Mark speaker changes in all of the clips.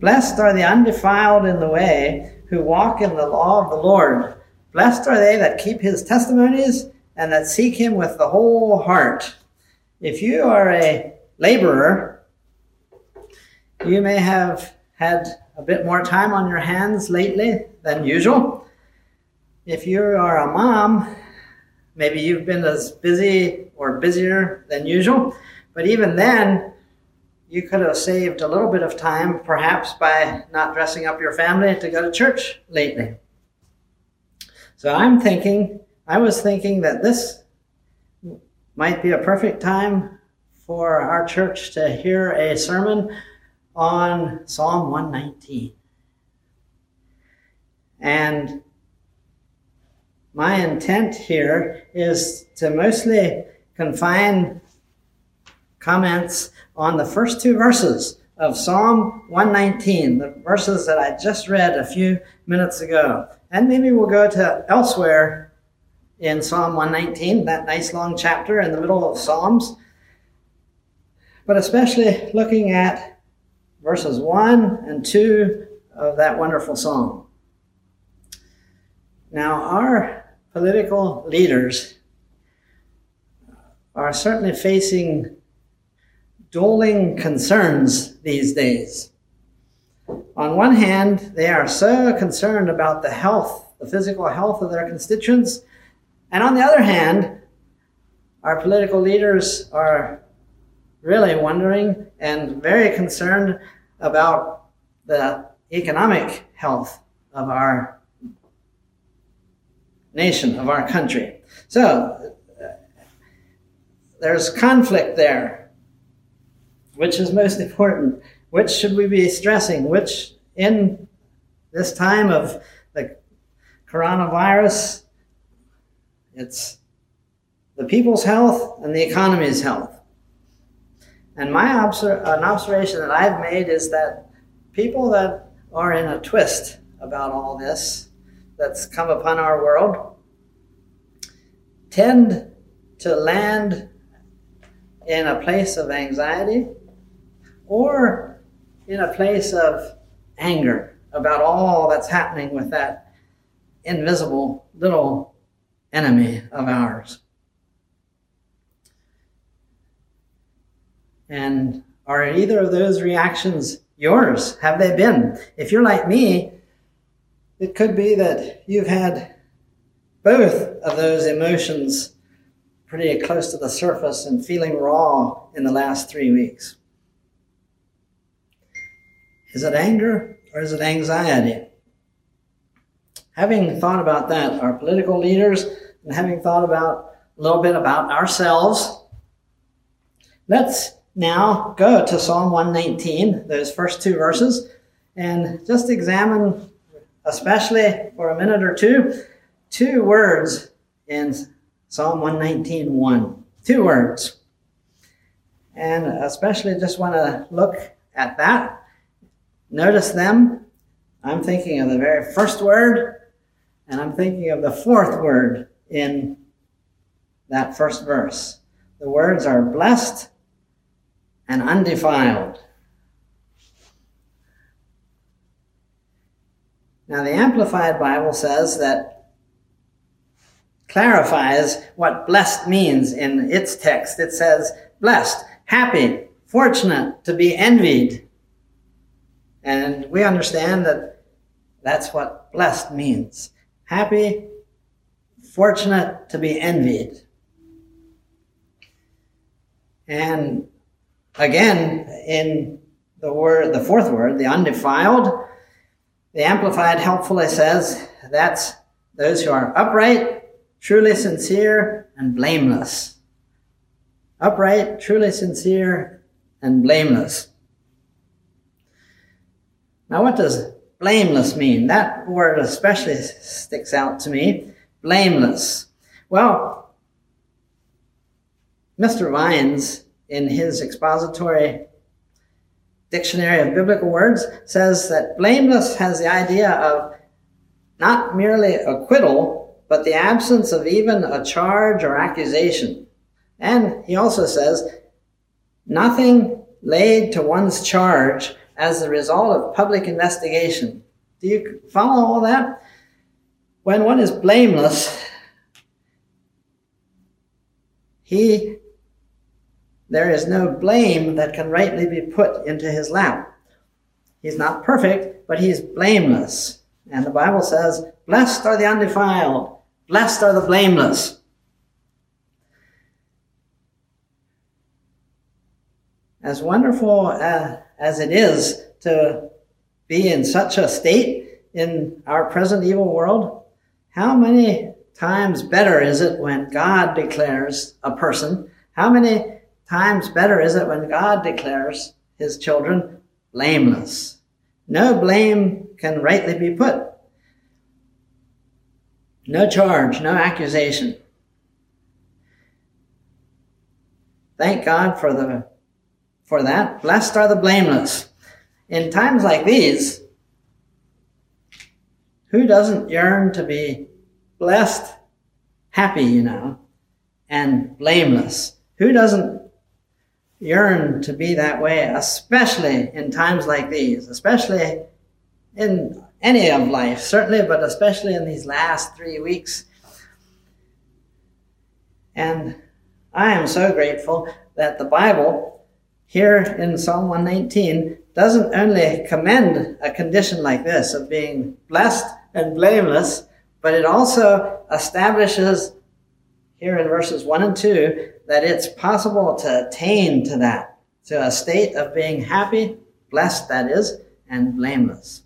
Speaker 1: Blessed are the undefiled in the way who walk in the law of the Lord. Blessed are they that keep his testimonies and that seek him with the whole heart. If you are a laborer, you may have had a bit more time on your hands lately than usual. If you are a mom, maybe you've been as busy or busier than usual. But even then, you could have saved a little bit of time, perhaps by not dressing up your family to go to church lately. So I'm thinking, I was thinking that this might be a perfect time for our church to hear a sermon on Psalm 119. And my intent here is to mostly confine comments on the first two verses of Psalm 119, the verses that I just read a few minutes ago. And maybe we'll go to elsewhere in Psalm 119, that nice long chapter in the middle of Psalms. But especially looking at verses 1 and 2 of that wonderful psalm. Now, our political leaders are certainly facing dueling concerns these days. On one hand, they are so concerned about the health, the physical health of their constituents. And on the other hand, our political leaders are really wondering and very concerned about the economic health of our nation, of our country. So there's conflict there which is most important? Which should we be stressing? Which, in this time of the coronavirus, it's the people's health and the economy's health. And my obser- an observation that I've made is that people that are in a twist about all this that's come upon our world tend to land in a place of anxiety or in a place of anger about all that's happening with that invisible little enemy of ours. And are either of those reactions yours? Have they been? If you're like me, it could be that you've had both of those emotions pretty close to the surface and feeling raw in the last three weeks. Is it anger or is it anxiety? Having thought about that, our political leaders, and having thought about a little bit about ourselves, let's now go to Psalm 119, those first two verses, and just examine, especially for a minute or two, two words in Psalm 119 1. Two words. And especially just want to look at that Notice them. I'm thinking of the very first word, and I'm thinking of the fourth word in that first verse. The words are blessed and undefiled. Now, the Amplified Bible says that clarifies what blessed means in its text. It says, blessed, happy, fortunate, to be envied, and we understand that that's what blessed means happy, fortunate to be envied. And again, in the word, the fourth word, the undefiled, the Amplified helpfully says that's those who are upright, truly sincere, and blameless. Upright, truly sincere, and blameless. Now, what does blameless mean? That word especially sticks out to me. Blameless. Well, Mr. Vines, in his expository dictionary of biblical words, says that blameless has the idea of not merely acquittal, but the absence of even a charge or accusation. And he also says, nothing laid to one's charge as a result of public investigation. Do you follow all that? When one is blameless, he there is no blame that can rightly be put into his lap. He's not perfect, but he's blameless. And the Bible says, Blessed are the undefiled, blessed are the blameless. As wonderful uh, as it is to be in such a state in our present evil world, how many times better is it when God declares a person? How many times better is it when God declares his children blameless? No blame can rightly be put. No charge, no accusation. Thank God for the for that. Blessed are the blameless. In times like these, who doesn't yearn to be blessed, happy, you know, and blameless? Who doesn't yearn to be that way, especially in times like these, especially in any of life, certainly, but especially in these last three weeks. And I am so grateful that the Bible here in Psalm 119 doesn't only commend a condition like this of being blessed and blameless, but it also establishes here in verses 1 and 2 that it's possible to attain to that, to a state of being happy, blessed that is, and blameless.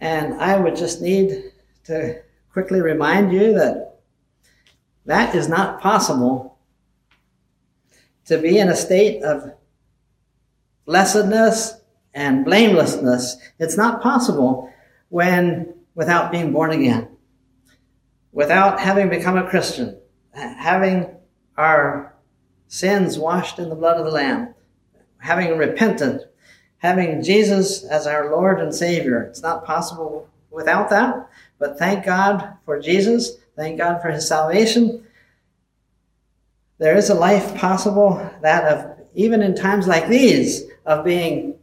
Speaker 1: And I would just need to quickly remind you that that is not possible to be in a state of blessedness and blamelessness. It's not possible when without being born again, without having become a Christian, having our sins washed in the blood of the Lamb, having repented, having Jesus as our Lord and Savior. It's not possible without that, but thank God for Jesus. Thank God for his salvation. There is a life possible that of, even in times like these, of being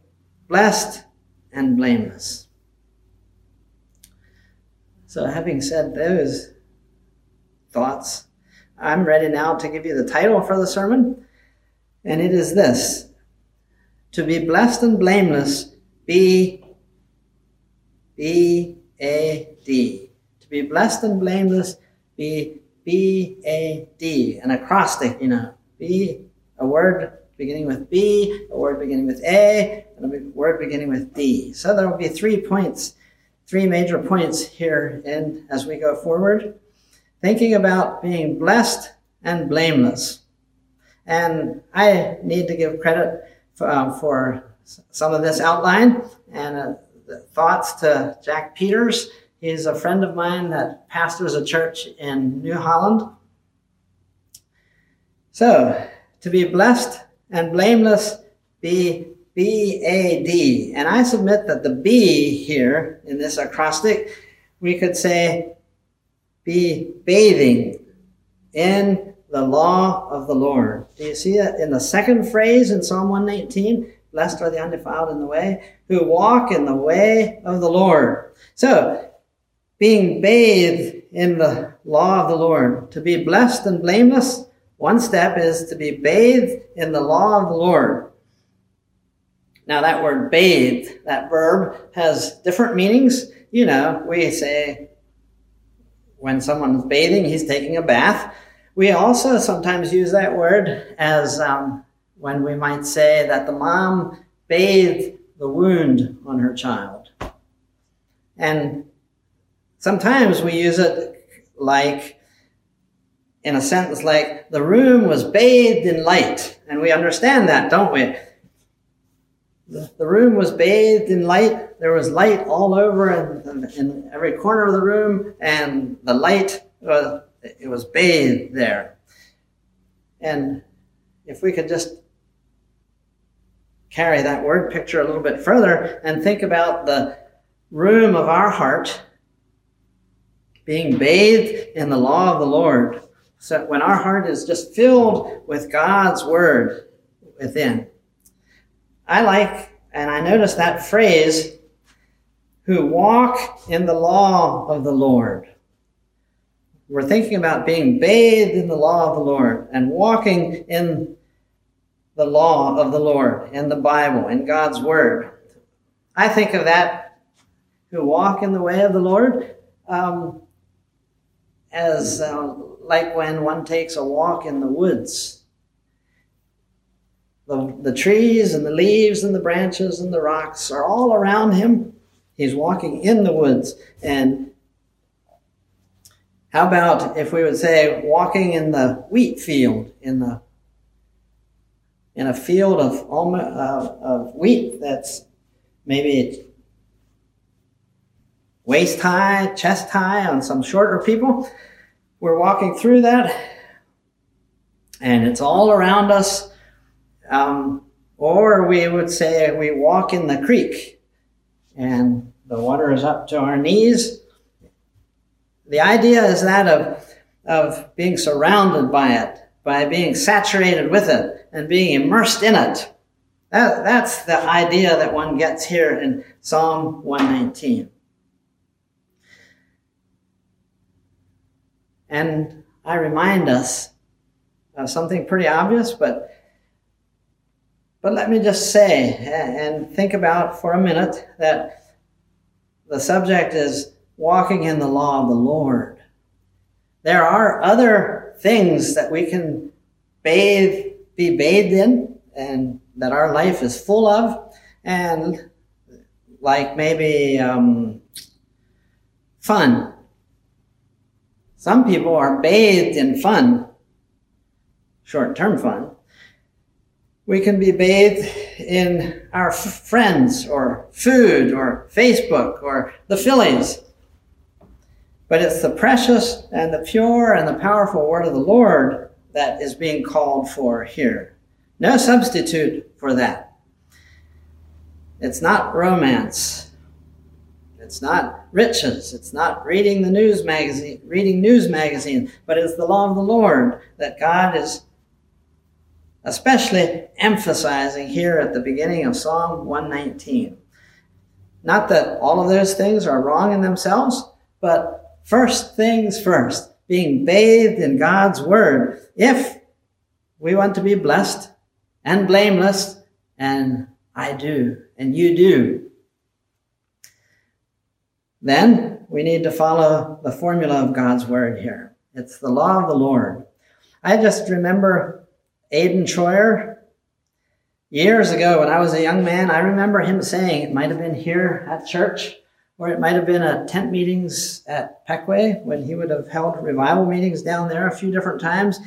Speaker 1: blessed and blameless. So, having said those thoughts, I'm ready now to give you the title for the sermon, and it is this To be blessed and blameless, be B A D. To be blessed and blameless, be B A D, an acrostic, you know, B, a word beginning with B, a word beginning with A, and a word beginning with D. So there will be three points, three major points here in as we go forward thinking about being blessed and blameless. And I need to give credit for, um, for some of this outline and uh, thoughts to Jack Peters. He's a friend of mine that pastors a church in New Holland. So, to be blessed and blameless, be B A D. And I submit that the B here in this acrostic, we could say be bathing in the law of the Lord. Do you see that in the second phrase in Psalm 119? Blessed are the undefiled in the way, who walk in the way of the Lord. So, being bathed in the law of the Lord, to be blessed and blameless, one step is to be bathed in the law of the Lord. Now, that word bathed, that verb, has different meanings. You know, we say when someone's bathing, he's taking a bath. We also sometimes use that word as um, when we might say that the mom bathed the wound on her child. And sometimes we use it like in a sentence like, the room was bathed in light. And we understand that, don't we? The room was bathed in light. There was light all over in, in every corner of the room, and the light was, it was bathed there. And if we could just carry that word picture a little bit further and think about the room of our heart being bathed in the law of the Lord. So when our heart is just filled with God's word within, I like, and I notice that phrase, who walk in the law of the Lord. We're thinking about being bathed in the law of the Lord and walking in the law of the Lord, in the Bible, in God's Word. I think of that who walk in the way of the Lord um, as uh, like when one takes a walk in the woods. The, the trees and the leaves and the branches and the rocks are all around him. He's walking in the woods. And how about if we would say walking in the wheat field, in the in a field of, uh, of wheat that's maybe waist high, chest high on some shorter people. We're walking through that, and it's all around us. Um, or we would say we walk in the creek, and the water is up to our knees. The idea is that of, of being surrounded by it, by being saturated with it, and being immersed in it. That, that's the idea that one gets here in Psalm 119. And I remind us of something pretty obvious, but but let me just say and think about for a minute that the subject is walking in the law of the Lord. There are other things that we can bathe, be bathed in, and that our life is full of, and like maybe um, fun. Some people are bathed in fun, short term fun. We can be bathed in our f- friends or food or Facebook or the Phillies. But it's the precious and the pure and the powerful word of the Lord that is being called for here. No substitute for that. It's not romance. It's not riches. It's not reading the news magazine, reading news magazine, but it's the law of the Lord that God is especially emphasizing here at the beginning of Psalm 119. Not that all of those things are wrong in themselves, but first things first, being bathed in God's word. If we want to be blessed, and blameless, and I do, and you do. Then we need to follow the formula of God's word here. It's the law of the Lord. I just remember Aidan Troyer years ago when I was a young man. I remember him saying, it might have been here at church, or it might have been at tent meetings at Pequea when he would have held revival meetings down there a few different times.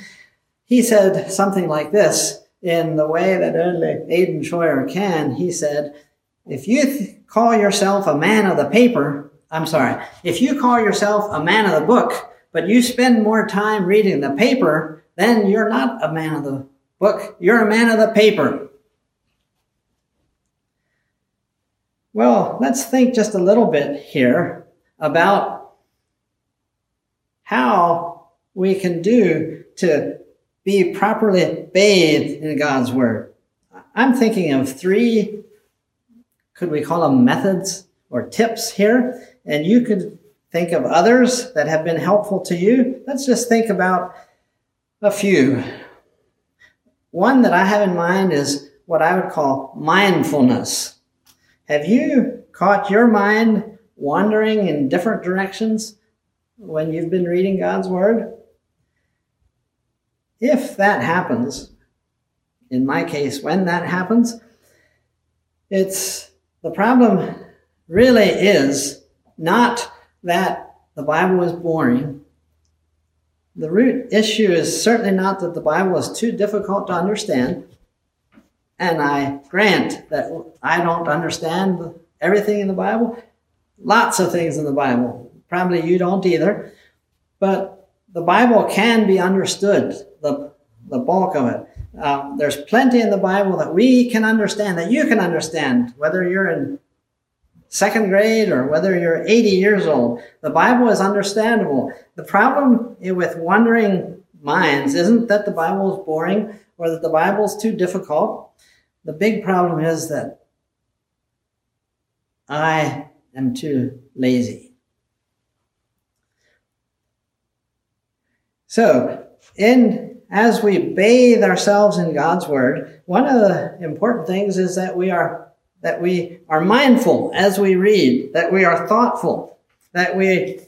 Speaker 1: He said something like this in the way that only Aidan Troyer can, he said, if you th- call yourself a man of the paper, I'm sorry, if you call yourself a man of the book, but you spend more time reading the paper, then you're not a man of the book. You're a man of the paper. Well, let's think just a little bit here about how we can do to be properly bathed in God's Word. I'm thinking of three, could we call them methods or tips here? And you could think of others that have been helpful to you. Let's just think about a few. One that I have in mind is what I would call mindfulness. Have you caught your mind wandering in different directions when you've been reading God's Word? If that happens, in my case, when that happens, it's the problem really is not that the Bible is boring. The root issue is certainly not that the Bible is too difficult to understand. And I grant that I don't understand everything in the Bible. Lots of things in the Bible. Probably you don't either. But the Bible can be understood the, the bulk of it. Um, there's plenty in the Bible that we can understand, that you can understand, whether you're in second grade or whether you're 80 years old. The Bible is understandable. The problem with wandering minds isn't that the Bible is boring or that the Bible is too difficult. The big problem is that I am too lazy. So, in as we bathe ourselves in God's word, one of the important things is that we are that we are mindful as we read, that we are thoughtful, that we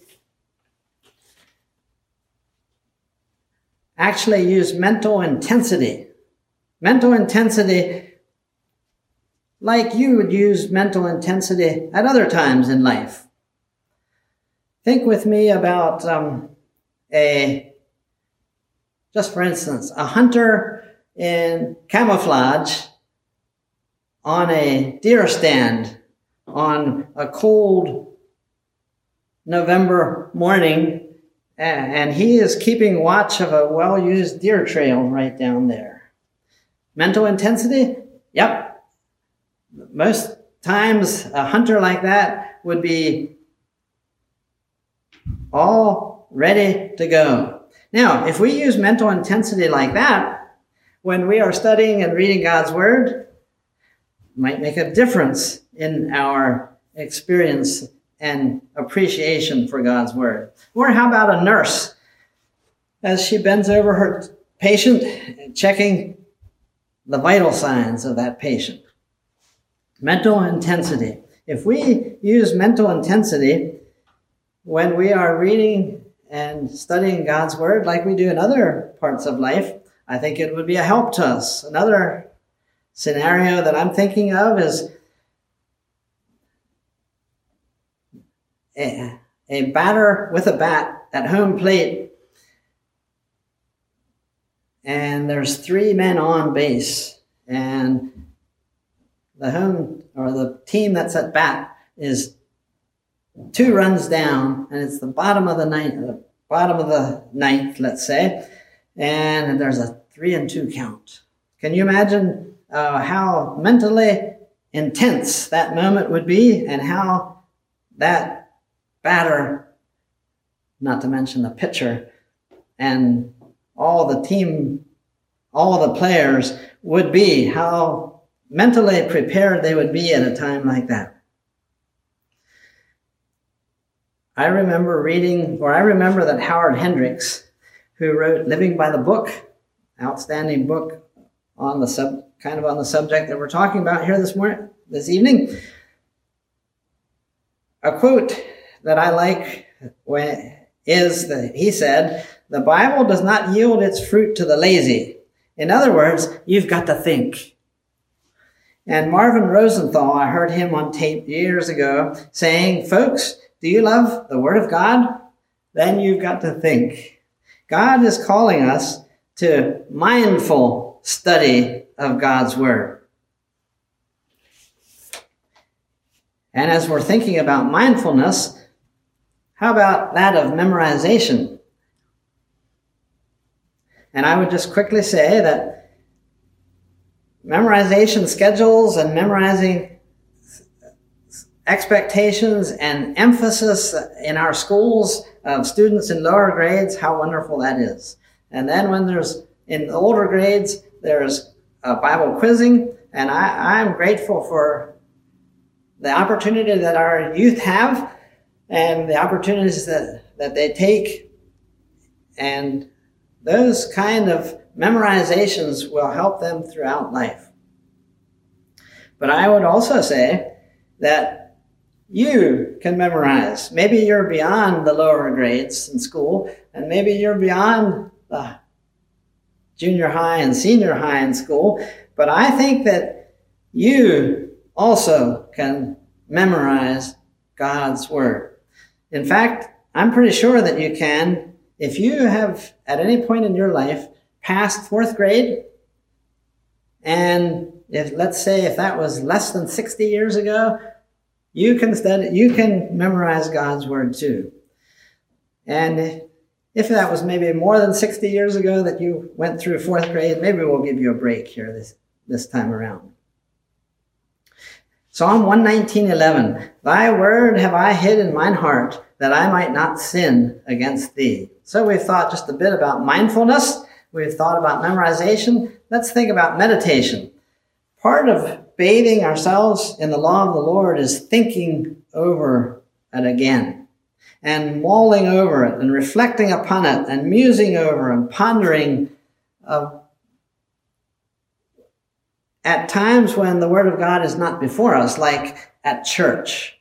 Speaker 1: actually use mental intensity. Mental intensity like you would use mental intensity at other times in life. Think with me about um, a, just for instance, a hunter in camouflage on a deer stand on a cold November morning, and he is keeping watch of a well used deer trail right down there. Mental intensity? Yep, most times a hunter like that would be all ready to go. Now, if we use mental intensity like that, when we are studying and reading God's Word, might make a difference in our experience and appreciation for God's Word. Or how about a nurse as she bends over her patient, checking the vital signs of that patient? Mental intensity. If we use mental intensity when we are reading and studying God's Word like we do in other parts of life, I think it would be a help to us. Another scenario that I'm thinking of is a, a batter with a bat at home plate, and there's three men on base, and the home or the team that's at bat is two runs down, and it's the bottom of the ninth, the bottom of the ninth, let's say, and there's a three and two count. Can you imagine uh, how mentally intense that moment would be, and how that batter, not to mention the pitcher, and all the team, all the players would be, how mentally prepared they would be at a time like that. I remember reading, or I remember that Howard Hendricks, who wrote Living by the Book, outstanding book on the sub, kind of on the subject that we're talking about here this morning, this evening. A quote that I like when, is that he said, the Bible does not yield its fruit to the lazy. In other words, you've got to think. And Marvin Rosenthal, I heard him on tape years ago saying, folks, do you love the Word of God? Then you've got to think. God is calling us to mindful study of God's Word. And as we're thinking about mindfulness, how about that of memorization? And I would just quickly say that memorization schedules and memorizing expectations and emphasis in our schools of students in lower grades, how wonderful that is. And then when there's in the older grades, there's Bible quizzing, and I, I'm grateful for the opportunity that our youth have and the opportunities that, that they take. And those kind of memorizations will help them throughout life. But I would also say that you can memorize. Maybe you're beyond the lower grades in school, and maybe you're beyond the junior high and senior high in school, but I think that you also can memorize God's Word. In fact, I'm pretty sure that you can if you have at any point in your life passed fourth grade, and if let's say if that was less than 60 years ago, you can study, you can memorize God's word too. And if that was maybe more than 60 years ago that you went through fourth grade, maybe we'll give you a break here this, this time around. Psalm 119.11, Thy word have I hid in mine heart, that I might not sin against thee. So we've thought just a bit about mindfulness We've thought about memorization. Let's think about meditation. part of bathing ourselves in the law of the Lord is thinking over it again and mulling over it and reflecting upon it and musing over and pondering uh, at times when the Word of God is not before us, like at church,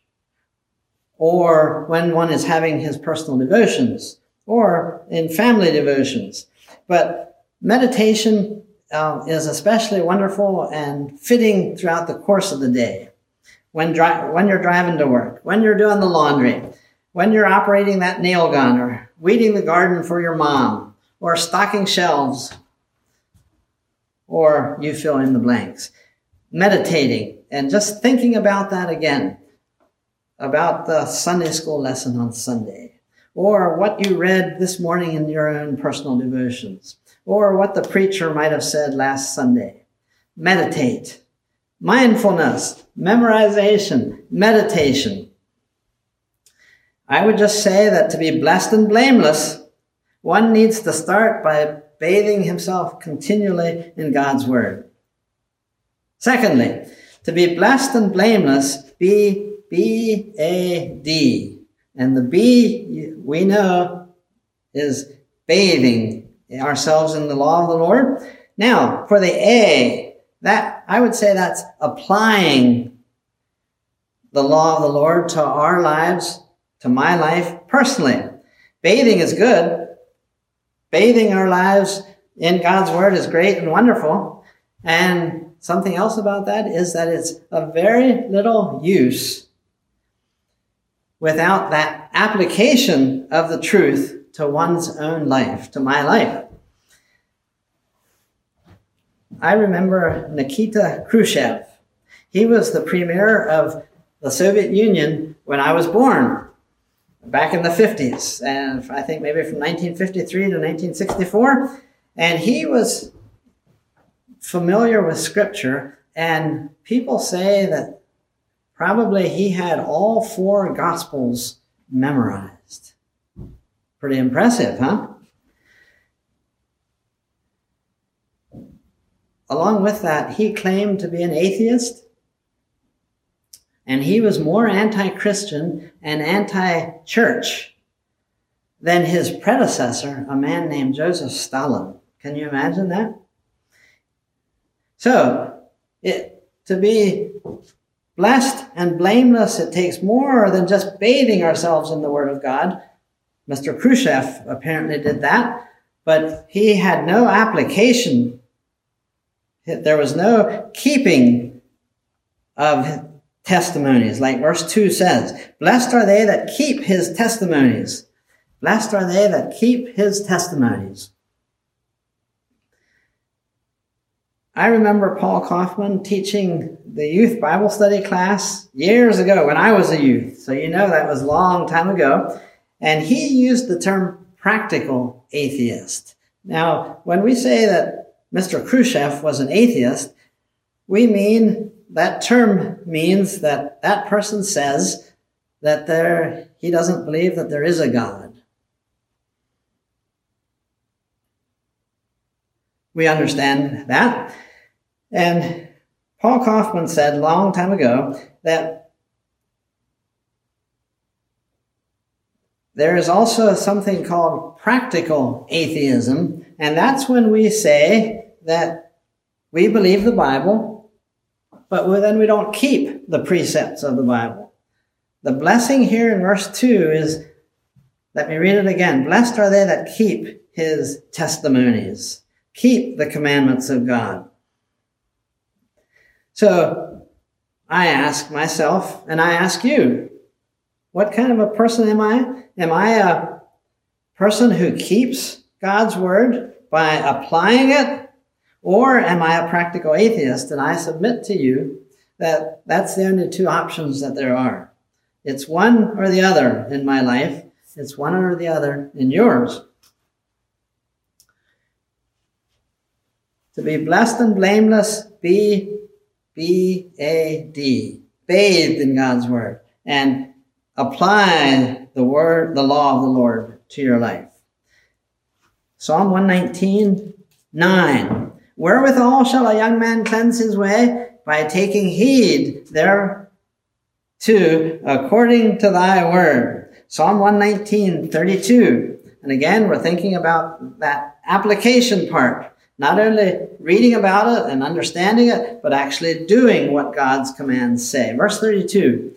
Speaker 1: or when one is having his personal devotions, or in family devotions. But meditation uh, is especially wonderful and fitting throughout the course of the day. When, dri- when you're driving to work, when you're doing the laundry, when you're operating that nail gun, or weeding the garden for your mom, or stocking shelves, or you fill in the blanks. Meditating and just thinking about that again, about the Sunday school lesson on Sunday, or what you read this morning in your own personal devotions, or what the preacher might have said last Sunday. Meditate. Mindfulness, memorization, meditation. I would just say that to be blessed and blameless, one needs to start by bathing himself continually in God's word. Secondly, to be blessed and blameless, be B A D. And the B, we know, is bathing ourselves in the law of the Lord. Now, for the A, that I would say that's applying the law of the Lord to our lives, to my life personally. Bathing is good. Bathing our lives in God's word is great and wonderful. And something else about that is that it's of very little use without that application of the truth to one's own life, to my life. I remember Nikita Khrushchev. He was the premier of the Soviet Union when I was born back in the 50s, and I think maybe from 1953 to 1964. And he was familiar with scripture, and people say that probably he had all four gospels memorized. Pretty impressive, huh? Along with that, he claimed to be an atheist, and he was more anti Christian and anti church than his predecessor, a man named Joseph Stalin. Can you imagine that? So, it, to be blessed and blameless, it takes more than just bathing ourselves in the Word of God. Mr. Khrushchev apparently did that, but he had no application there was no keeping of testimonies, like verse 2 says. Blessed are they that keep his testimonies. Blessed are they that keep his testimonies. I remember Paul Kaufman teaching the youth Bible study class years ago when I was a youth. So you know that was a long time ago. And he used the term practical atheist. Now, when we say that Mr. Khrushchev was an atheist, we mean that term means that that person says that there, he doesn't believe that there is a God. We understand that. And Paul Kaufman said a long time ago that there is also something called practical atheism, and that's when we say that we believe the Bible, but then we don't keep the precepts of the Bible. The blessing here in verse 2 is, let me read it again. Blessed are they that keep his testimonies, keep the commandments of God. So I ask myself, and I ask you, what kind of a person am I? Am I a person who keeps God's word by applying it? Or am I a practical atheist? And I submit to you that that's the only two options that there are. It's one or the other in my life. It's one or the other in yours. To be blessed and blameless, be B A D, bathed in God's word, and apply the word, the law of the Lord to your life. Psalm 119, 9. Wherewithal shall a young man cleanse his way? by taking heed thereto according to thy word. Psalm 119, 32. And again, we're thinking about that application part. Not only reading about it and understanding it, but actually doing what God's commands say. Verse 32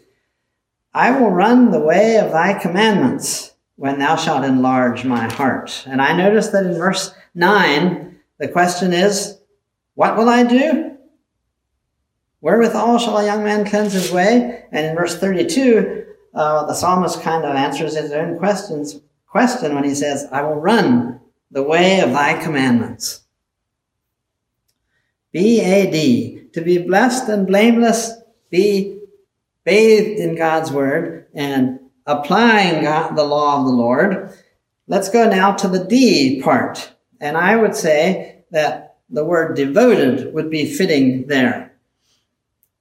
Speaker 1: I will run the way of thy commandments when thou shalt enlarge my heart. And I notice that in verse 9, the question is, What will I do? Wherewithal shall a young man cleanse his way? And in verse 32, uh, the psalmist kind of answers his own questions, question when he says, I will run the way of thy commandments. B-A-D, to be blessed and blameless, be bathed in God's word and applying God, the law of the Lord. Let's go now to the D part. And I would say that the word devoted would be fitting there.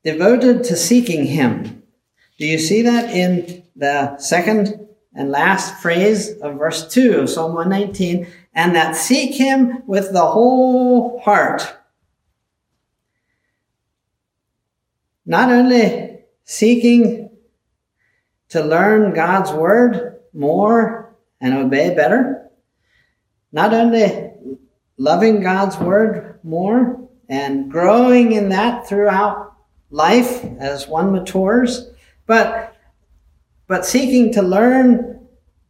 Speaker 1: Devoted to seeking Him. Do you see that in the second and last phrase of verse 2 of Psalm 119? And that seek Him with the whole heart. Not only seeking to learn God's word more and obey better, not only loving God's word more and growing in that throughout life as one matures, but but seeking to learn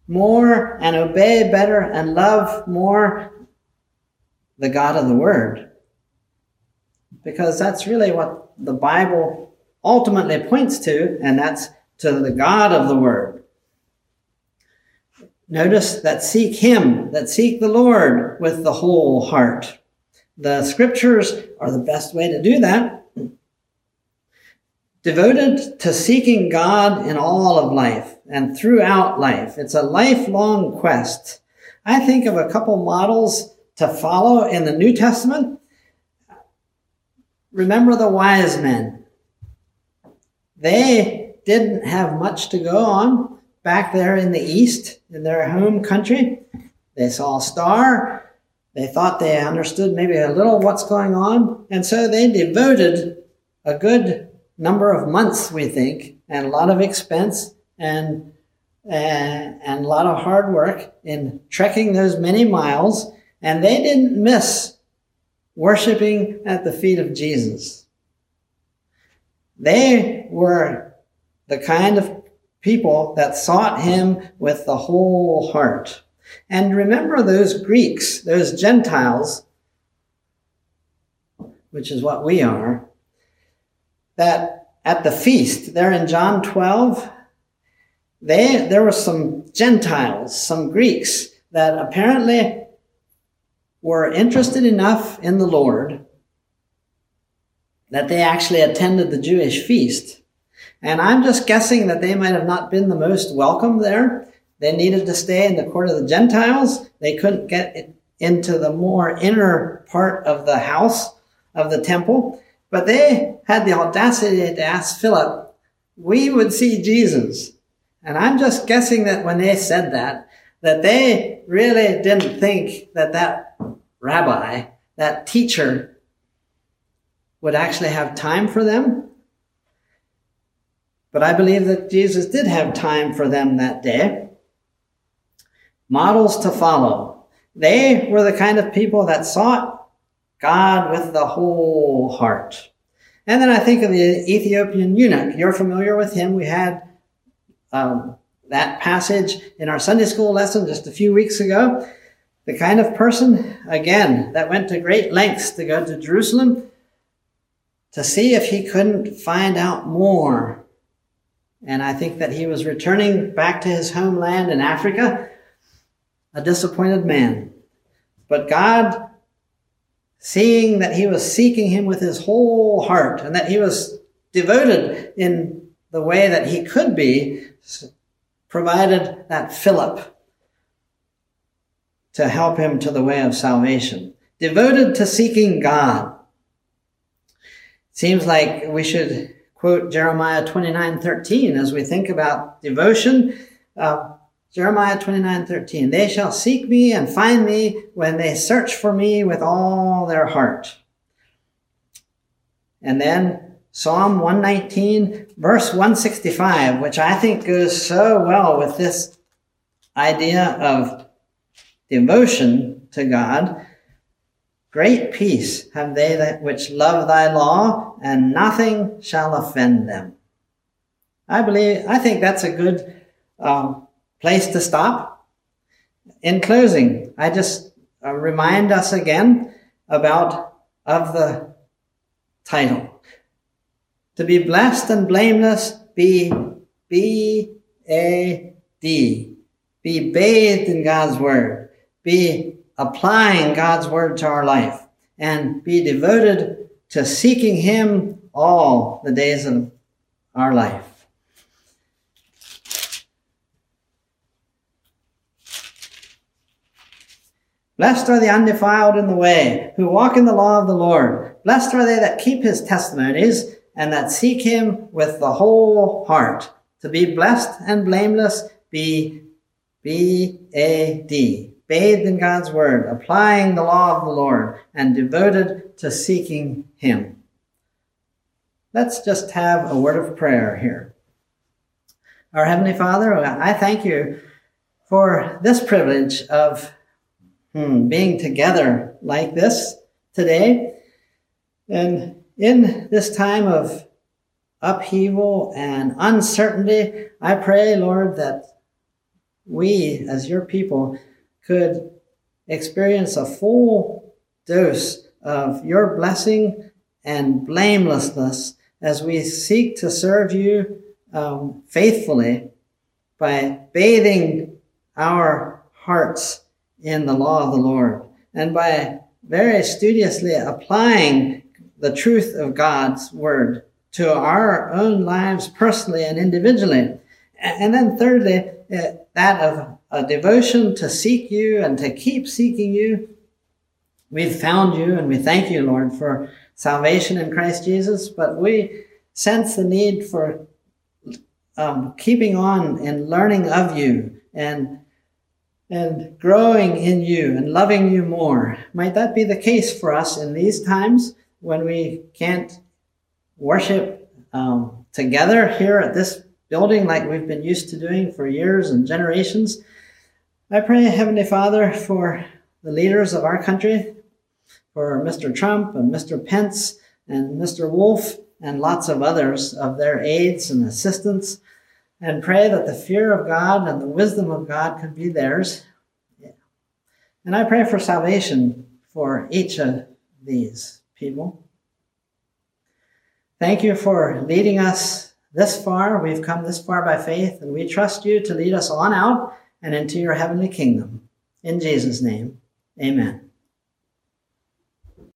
Speaker 1: more and obey better and love more the God of the Word. Because that's really what the Bible ultimately points to, and that's to the God of the Word. Notice that seek Him, that seek the Lord with the whole heart. The scriptures are the best way to do that. Devoted to seeking God in all of life and throughout life. It's a lifelong quest. I think of a couple models to follow in the New Testament. Remember the wise men. They didn't have much to go on back there in the east, in their home country. They saw a star. They thought they understood maybe a little what's going on. And so they devoted a good number of months, we think, and a lot of expense and, and, and a lot of hard work in trekking those many miles. And they didn't miss worshiping at the feet of Jesus. They were the kind of people that sought him with the whole heart. And remember those Greeks, those Gentiles, which is what we are, that at the feast there in John 12, they, there were some Gentiles, some Greeks that apparently were interested enough in the Lord that they actually attended the Jewish feast. And I'm just guessing that they might have not been the most welcome there. They needed to stay in the court of the Gentiles. They couldn't get into the more inner part of the house of the temple. But they had the audacity to ask Philip, we would see Jesus. And I'm just guessing that when they said that, that they really didn't think that that rabbi, that teacher, would actually have time for them. But I believe that Jesus did have time for them that day. Models to follow. They were the kind of people that sought God with the whole heart. And then I think of the Ethiopian eunuch. You're familiar with him. We had um, that passage in our Sunday school lesson just a few weeks ago. The kind of person, again, that went to great lengths to go to Jerusalem to see if he couldn't find out more. And I think that he was returning back to his homeland in Africa, a disappointed man. But God, seeing that he was seeking him with his whole heart and that he was devoted in the way that he could be, provided that Philip to help him to the way of salvation. Devoted to seeking God. Seems like we should quote Jeremiah 29 13 as we think about devotion. Uh, Jeremiah 29 13. They shall seek me and find me when they search for me with all their heart. And then Psalm 119, verse 165, which I think goes so well with this idea of devotion to God. Great peace have they that which love thy law, and nothing shall offend them. I believe, I think that's a good uh, place to stop. In closing, I just uh, remind us again about of the title to be blessed and blameless, be B A D. Be bathed in God's word. Be applying God's word to our life and be devoted to seeking Him all the days of our life. Blessed are the undefiled in the way, who walk in the law of the Lord. Blessed are they that keep his testimonies and that seek him with the whole heart. To be blessed and blameless, be B-A-D, bathed in God's word, applying the law of the Lord, and devoted to seeking him. Let's just have a word of prayer here. Our Heavenly Father, I thank you for this privilege of hmm, being together like this today. And in this time of upheaval and uncertainty, I pray, Lord, that we as your people could experience a full dose of your blessing and blamelessness as we seek to serve you um, faithfully by bathing our hearts in the law of the Lord and by very studiously applying the truth of God's word to our own lives personally and individually. And then thirdly, uh, that of a devotion to seek you and to keep seeking you. We've found you and we thank you, Lord, for salvation in Christ Jesus, but we sense the need for um, keeping on and learning of you and and growing in you and loving you more. Might that be the case for us in these times? when we can't worship um, together here at this building like we've been used to doing for years and generations. I pray, Heavenly Father, for the leaders of our country, for Mr. Trump and Mr. Pence and Mr. Wolf and lots of others of their aides and assistants, and pray that the fear of God and the wisdom of God could be theirs. And I pray for salvation for each of these people. Thank you for leading us this far. We've come this far by faith, and we trust you to lead us on out and into your heavenly kingdom. In Jesus' name, amen.